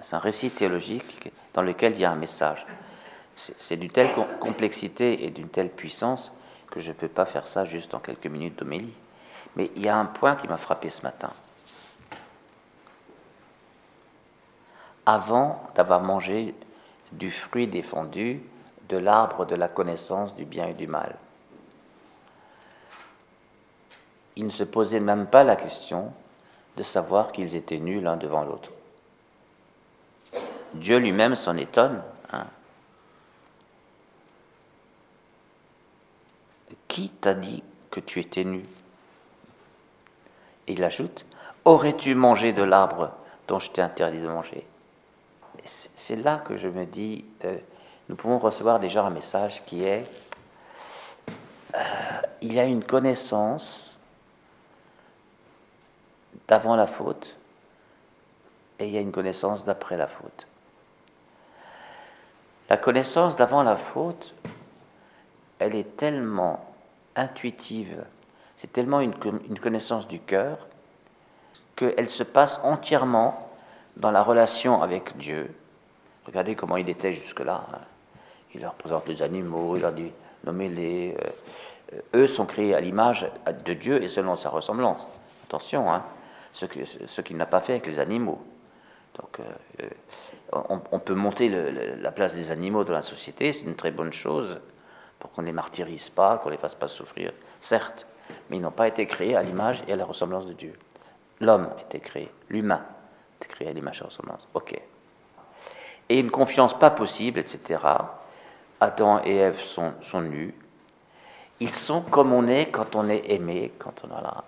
C'est un récit théologique dans lequel il y a un message. C'est d'une telle complexité et d'une telle puissance que je ne peux pas faire ça juste en quelques minutes d'homélie. Mais il y a un point qui m'a frappé ce matin. Avant d'avoir mangé du fruit défendu de l'arbre de la connaissance du bien et du mal, ils ne se posaient même pas la question de savoir qu'ils étaient nus l'un devant l'autre. Dieu lui-même s'en étonne. Hein. Qui t'a dit que tu étais nu? Il ajoute, aurais-tu mangé de l'arbre dont je t'ai interdit de manger? C'est là que je me dis, euh, nous pouvons recevoir déjà un message qui est, euh, il y a une connaissance d'avant la faute et il y a une connaissance d'après la faute. La connaissance d'avant la faute, elle est tellement intuitive, c'est tellement une, connaissance du cœur, qu'elle se passe entièrement dans la relation avec Dieu. Regardez comment il était jusque-là. Hein. Il leur présente les animaux, il leur dit nommez-les. Euh, eux sont créés à l'image de Dieu et selon sa ressemblance. Attention, hein, ce qu'il n'a pas fait avec les animaux. Donc, euh, on, peut monter la place des animaux dans la société, c'est une très bonne chose, pour qu'on ne les martyrise pas, qu'on ne les fasse pas souffrir, certes, mais ils n'ont pas été créés à l'image et à la ressemblance de Dieu. L'homme a été créé, l'humain a été créé à l'image et à la ressemblance. Ok. Et une confiance pas possible, etc. Adam et Ève sont, nus. Ils sont comme on est quand on est aimé, quand on a,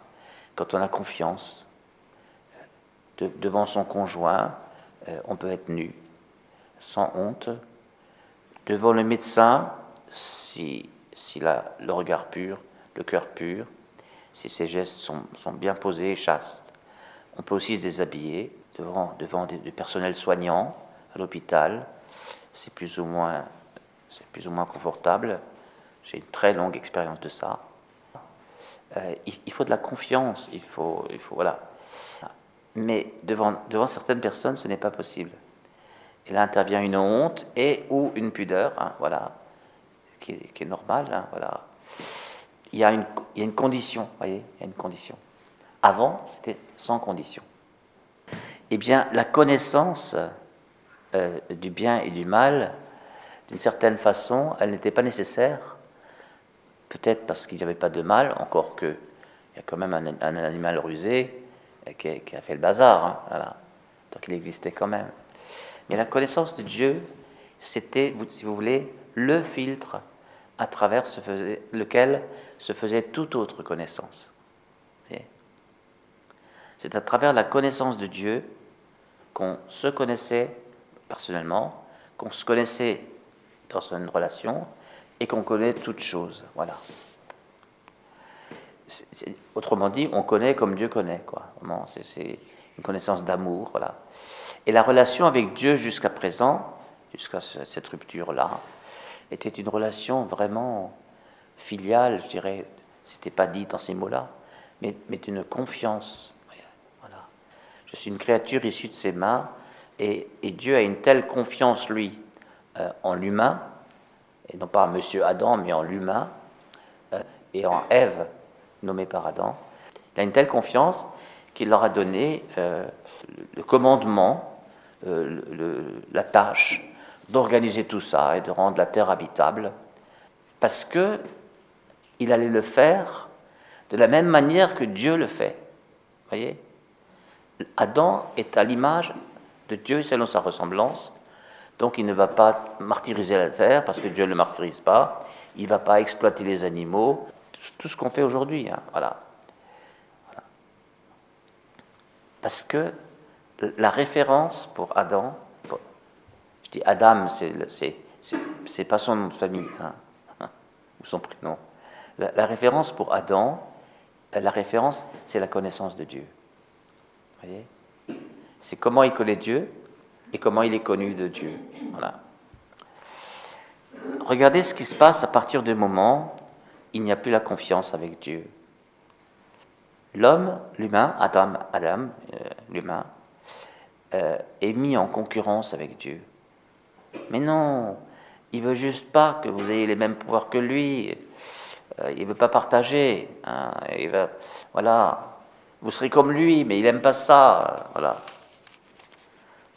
quand on a confiance devant son conjoint, euh, on peut être nu, sans honte, devant le médecin, si, s'il a le regard pur, le cœur pur, si ses gestes sont, bien posés et chastes. On peut aussi se déshabiller devant, devant des, personnels soignants à l'hôpital. C'est plus ou moins, plus ou moins confortable. J'ai une très longue expérience de ça. Euh, il, faut de la confiance. Il faut, il faut voilà. Mais devant, devant certaines personnes, ce n'est pas possible. Et là intervient une honte et ou une pudeur, hein, voilà, qui est, qui normale, hein, voilà. Il y, a une, il y a une condition, voyez, il y a une condition. Avant, c'était sans condition. Eh bien, la connaissance euh, du bien et du mal, d'une certaine façon, elle n'était pas nécessaire. Peut-être parce qu'il n'y avait pas de mal, encore que il y a quand même un animal rusé, qui, a fait le bazar. Hein, voilà. Donc il existait quand même. Mais la connaissance de Dieu, c'était, si vous voulez, le filtre à travers lequel se faisait toute autre connaissance. C'est à travers la connaissance de Dieu qu'on se connaissait personnellement, qu'on se connaissait dans une relation et qu'on connaît toutes choses. Voilà autrement dit, on connaît comme Dieu connaît. Quoi. C'est une connaissance d'amour. Voilà. Et la relation avec Dieu jusqu'à présent, jusqu'à cette rupture-là, était une relation vraiment filiale, je dirais, c'était pas dit dans ces mots-là, mais, mais une confiance. Voilà. Je suis une créature issue de ses mains, et, Dieu a une telle confiance, lui, euh, en l'humain, et non pas en Monsieur Adam, mais en l'humain, euh, et en Ève, nommé par Adam. Il a une telle confiance qu'il leur a donné euh, le commandement, euh, la tâche d'organiser tout ça et de rendre la terre habitable, parce que il allait le faire de la même manière que Dieu le fait. Voyez, Adam est à l'image de Dieu selon sa ressemblance, donc il ne va pas martyriser la terre parce que Dieu ne le martyrise pas. Il ne va pas exploiter les animaux tout ce qu'on fait aujourd'hui. Hein, voilà. Parce que la référence pour Adam, je dis Adam, c'est pas son nom de famille, hein, hein, ou son prénom. La, référence pour Adam, la référence, c'est la connaissance de Dieu. voyez? C'est comment il connaît Dieu et comment il est connu de Dieu. Voilà. Regardez ce qui se passe à partir du moment il n'y a plus la confiance avec Dieu. L'homme, l'humain, Adam, Adam, euh, l'humain, euh, est mis en concurrence avec Dieu. Mais non, il veut juste pas que vous ayez les mêmes pouvoirs que lui. Euh, il veut pas partager. Hein. Voilà, vous serez comme lui, mais il n'aime pas ça. Voilà.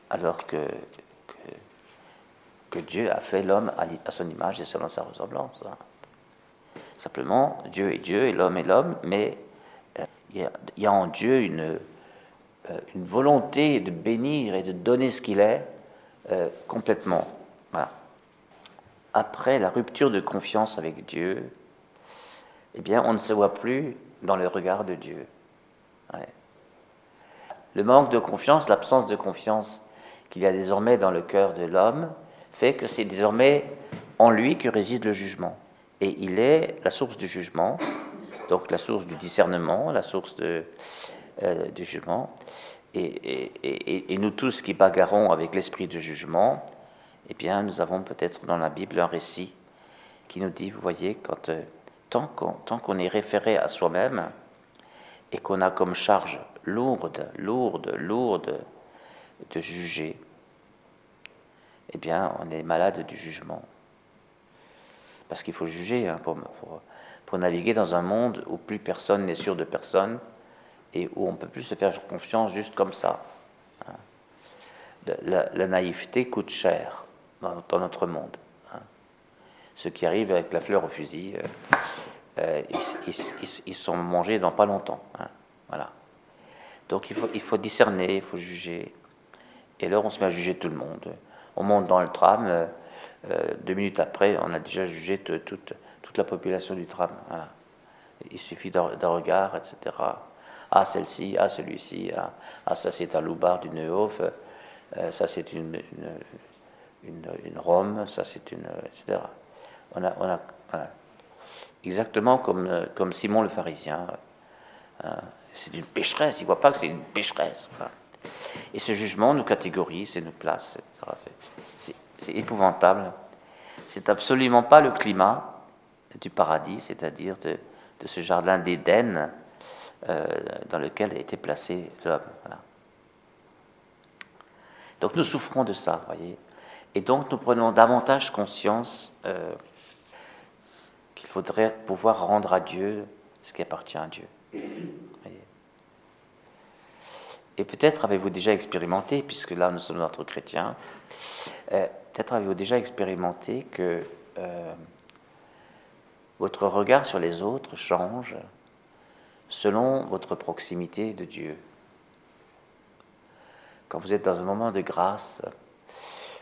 Alors que, Dieu a fait l'homme à, son image et selon sa ressemblance. Hein. Simplement, Dieu est Dieu et l'homme est l'homme, mais il y, a, en Dieu une, euh, une volonté de bénir et de donner ce qu'il est euh, complètement. Après la rupture de confiance avec Dieu, eh bien, on ne se voit plus dans le regard de Dieu. Le manque de confiance, l'absence de confiance qu'il y a désormais dans le cœur de l'homme, fait que c'est désormais en lui que réside le jugement. Et il est la source du jugement, donc la source du discernement, la source de, euh, du jugement. Et, nous tous qui bagarrons avec l'esprit de jugement, eh bien, nous avons peut-être dans la Bible un récit qui nous dit, vous voyez, quand, euh, tant qu'on est référé à soi-même et qu'on a comme charge lourde, lourde, lourde de juger, eh bien, on est malade du jugement. Parce qu'il faut juger hein, pour, naviguer dans un monde où plus personne n'est sûr de personne et où on ne peut plus se faire confiance juste comme ça. Hein. La, naïveté coûte cher dans, notre monde. Hein. Ceux qui arrivent avec la fleur au fusil, euh, euh, ils, sont mangés dans pas longtemps. Voilà. Donc il faut, discerner, il faut juger. Et là, on se met à juger tout le monde. On monte dans le tram, euh, deux minutes après, on a déjà jugé toute, la population du tram. Il suffit d'un regard, etc. Ah, celle-ci, ah, celui-ci, ah, ah, ça c'est un loupard du Neuf, euh, ça c'est une, une, Rome, ça c'est une. etc. On a, on a, exactement comme, comme Simon le pharisien. Hein. c'est une pécheresse, il ne voit pas que c'est une pécheresse. Et ce jugement nous catégorise et nous place, etc. C'est épouvantable. C'est absolument pas le climat du paradis, c'est-à-dire de, ce jardin d'Éden euh, dans lequel a été placé l'homme. Donc nous souffrons de ça, voyez. Et donc nous prenons davantage conscience euh, qu'il faudrait pouvoir rendre à Dieu ce qui appartient à Dieu. Et peut-être avez-vous déjà expérimenté, puisque là nous sommes entre chrétiens, euh, peut-être avez-vous déjà expérimenté que euh, votre regard sur les autres change selon votre proximité de Dieu. Quand vous êtes dans un moment de grâce,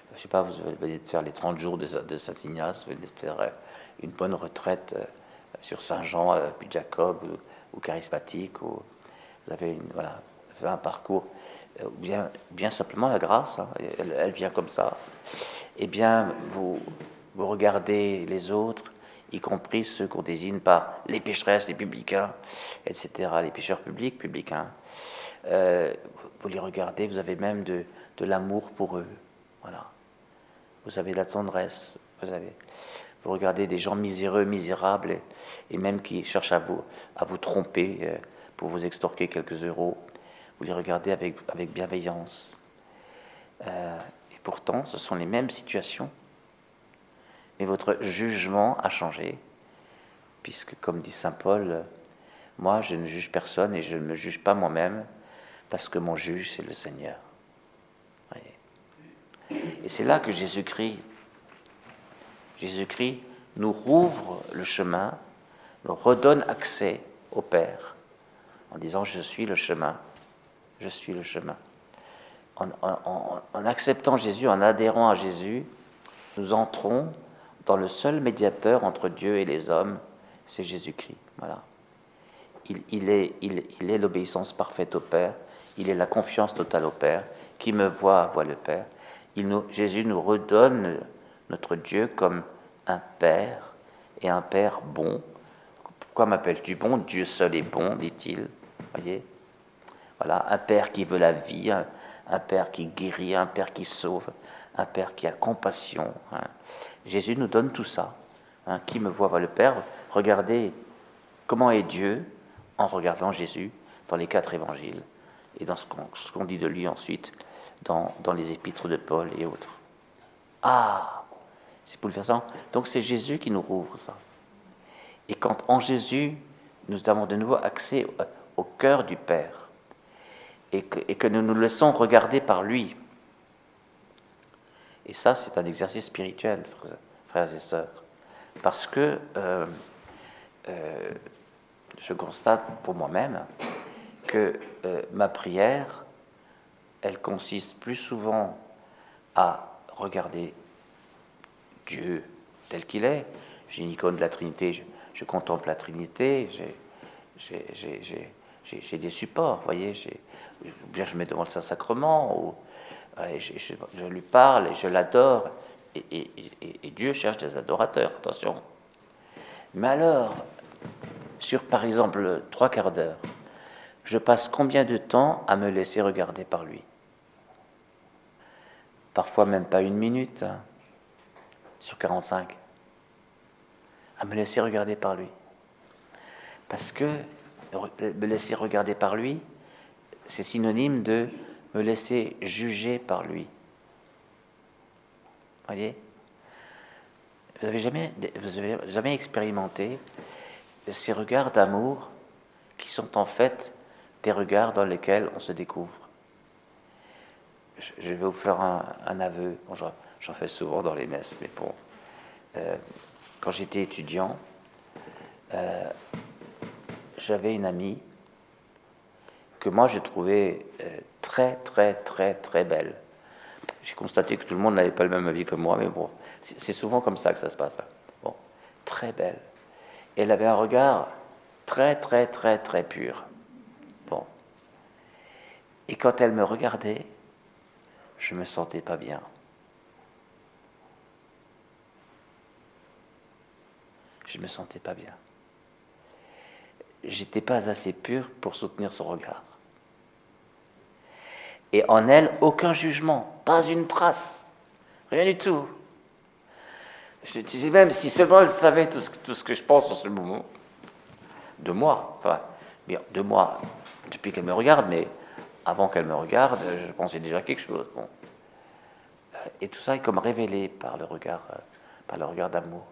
je ne sais pas, vous venez de faire les 30 jours de, Saint Ignace, vous venez de faire euh, une bonne retraite sur Saint Jean, puis Jacob, ou, charismatique, ou vous avez une, voilà, un parcours, euh, bien, simplement la grâce, hein, elle, vient comme ça. Eh bien, vous, vous regardez les autres, y compris ceux qu'on désigne par les pécheresses, les publicains, etc., les pécheurs publics, publicains. Euh, vous les regardez, vous avez même de, l'amour pour eux. Voilà. Vous avez de la tendresse. Vous, regardez des gens miséreux, misérables, et, même qui cherchent à vous, à vous tromper euh, pour vous extorquer quelques euros vous les regardez avec, bienveillance. Euh, et pourtant, ce sont les mêmes situations, mais votre jugement a changé, puisque, comme dit Saint Paul, moi, je ne juge personne et je ne me juge pas moi-même, parce que mon juge, c'est le Seigneur. Et c'est là que Jésus-Christ, Jésus-Christ nous rouvre le chemin, nous redonne accès au Père, en disant, je suis le chemin, je suis le chemin. En, acceptant Jésus, en adhérant à Jésus, nous entrons dans le seul médiateur entre Dieu et les hommes, c'est Jésus-Christ. Voilà. Il, est, l'obéissance parfaite au Père, il est la confiance totale au Père. Qui me voit, voit le Père. Il nous, Jésus nous redonne notre Dieu comme un Père et un Père bon. Pourquoi m'appelles-tu bon? Dieu seul est bon, dit-il. Voyez? Voilà, un père qui veut la vie, un, père qui guérit, un père qui sauve, un père qui a compassion. Hein. Jésus nous donne tout ça. Hein. Qui me voit voit le Père. Regardez comment est Dieu en regardant Jésus dans les quatre évangiles et dans ce qu'on dit de lui ensuite dans, dans les épîtres de Paul et autres. Ah, c'est bouleversant. Donc c'est Jésus qui nous rouvre ça. Et quand en Jésus, nous avons de nouveau accès au cœur du Père, et que, nous nous laissons regarder par lui, et ça c'est un exercice spirituel, frères et sœurs, parce que euh, euh, je constate pour moi-même que euh, ma prière, elle consiste plus souvent à regarder Dieu tel qu'il est. J'ai une icône de la Trinité, je, contemple la Trinité, j'ai des supports, vous voyez, bien je mets devant le Saint-Sacrement, ou je, lui parle et je l'adore, et, Dieu cherche des adorateurs, attention. Mais alors, sur par exemple trois quarts d'heure, je passe combien de temps à me laisser regarder par lui? Parfois même pas une minute hein, sur 45. À me laisser regarder par lui. Parce que me laisser regarder par lui, c'est synonyme de me laisser juger par lui. Voyez? Vous avez jamais, jamais expérimenté ces regards d'amour qui sont en fait des regards dans lesquels on se découvre. Je vais vous faire un, aveu. j'en fais souvent dans les messes, mais bon. Euh, quand j'étais étudiant, euh, j'avais une amie que moi je trouvais euh, très, très, très, très belle. J'ai constaté que tout le monde n'avait pas le même avis que moi, mais bon, c'est souvent comme ça que ça se passe. Hein. Bon, très belle. Elle avait un regard très, très, très, très pur. Bon. Et quand elle me regardait, je me sentais pas bien. Je me sentais pas bien. J'étais pas assez pur pour soutenir son regard. Et en elle, aucun jugement, pas une trace, rien du tout. Je disais même, si seulement elle savait tout ce, tout ce que je pense en ce moment, de moi, enfin, bien, de moi, depuis qu'elle me regarde, mais avant qu'elle me regarde, je pensais déjà quelque chose. Bon. Et tout ça est comme révélé par le regard, par le regard d'amour.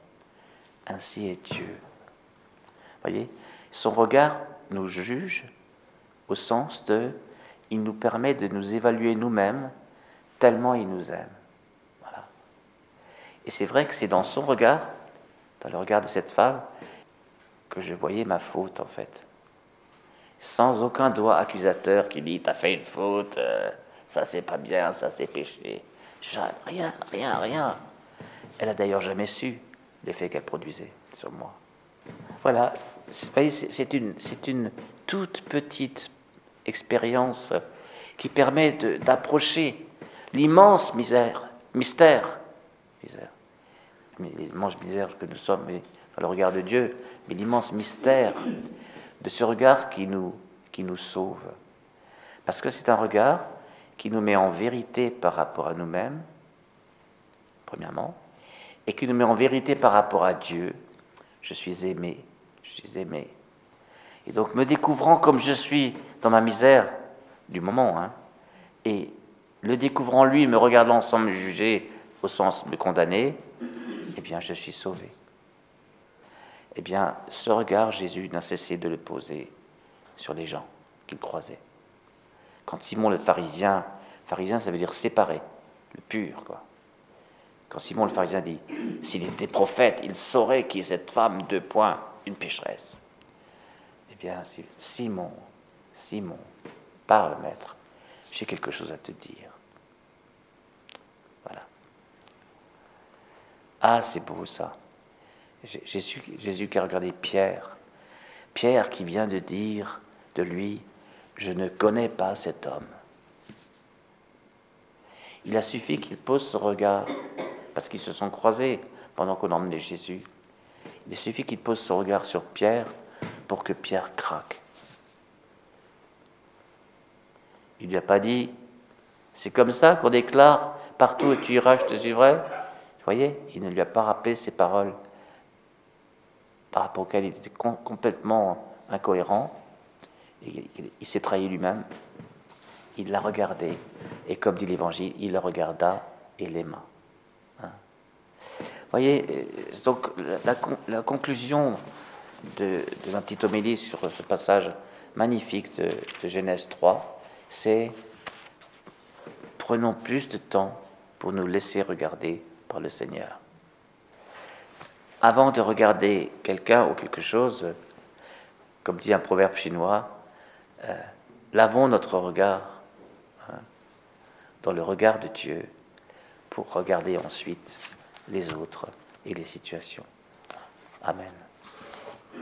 Ainsi est Dieu. Voyez, son regard nous juge au sens de, il nous permet de nous évaluer nous-mêmes tellement il nous aime. Et c'est vrai que c'est dans son regard, dans le regard de cette femme, que je voyais ma faute en fait. Sans aucun doigt accusateur qui dit T'as fait une faute, euh, ça c'est pas bien, ça c'est péché. Rien, rien, rien. Elle a d'ailleurs jamais su l'effet qu'elle produisait sur moi. Voilà, c'est une, une toute petite expérience qui permet d'approcher l'immense misère, mystère misère. L'immense misère que nous sommes, mais, le regard de Dieu, mais l'immense mystère de ce regard qui nous, qui nous sauve. Parce que c'est un regard qui nous met en vérité par rapport à nous-mêmes, premièrement, et qui nous met en vérité par rapport à Dieu. Je suis aimé, je suis aimé. Et donc me découvrant comme je suis dans ma misère du moment, hein, et le découvrant lui, me regardant sans me juger, au sens de condamner, eh bien, je suis sauvé. Eh bien, ce regard, Jésus n'a cessé de le poser sur les gens qu'il croisait. Quand Simon le pharisien, pharisien ça veut dire séparé, le pur, quoi. Quand Simon le pharisien dit, s'il était prophète, il saurait qui est cette femme, de points, une pécheresse. Eh bien, Simon, Simon, parle, maître, j'ai quelque chose à te dire. Ah, c'est beau ça. Jésus, qui a regardé Pierre. Pierre qui vient de dire de lui, je ne connais pas cet homme. Il a suffi qu'il pose ce regard, parce qu'ils se sont croisés pendant qu'on emmenait Jésus. Il a suffi qu'il pose ce regard sur Pierre pour que Pierre craque. Il ne lui a pas dit, c'est comme ça qu'on déclare partout où tu iras, je te suivrai. Vous voyez, il ne lui a pas rappelé ces paroles par rapport auxquelles il était complètement incohérent. Il, s'est trahi lui-même. il l'a regardé, et comme dit l'Évangile, il le regarda et l'aima. Hein. voyez, euh, donc la, conclusion de, ma petite homélie sur ce passage magnifique de, de Genèse 3, c'est prenons plus de temps pour nous laisser regarder par le Seigneur. Avant de regarder quelqu'un ou quelque chose, comme dit un proverbe chinois, euh, lavons notre regard hein, dans le regard de Dieu pour regarder ensuite les autres et les situations. Amen.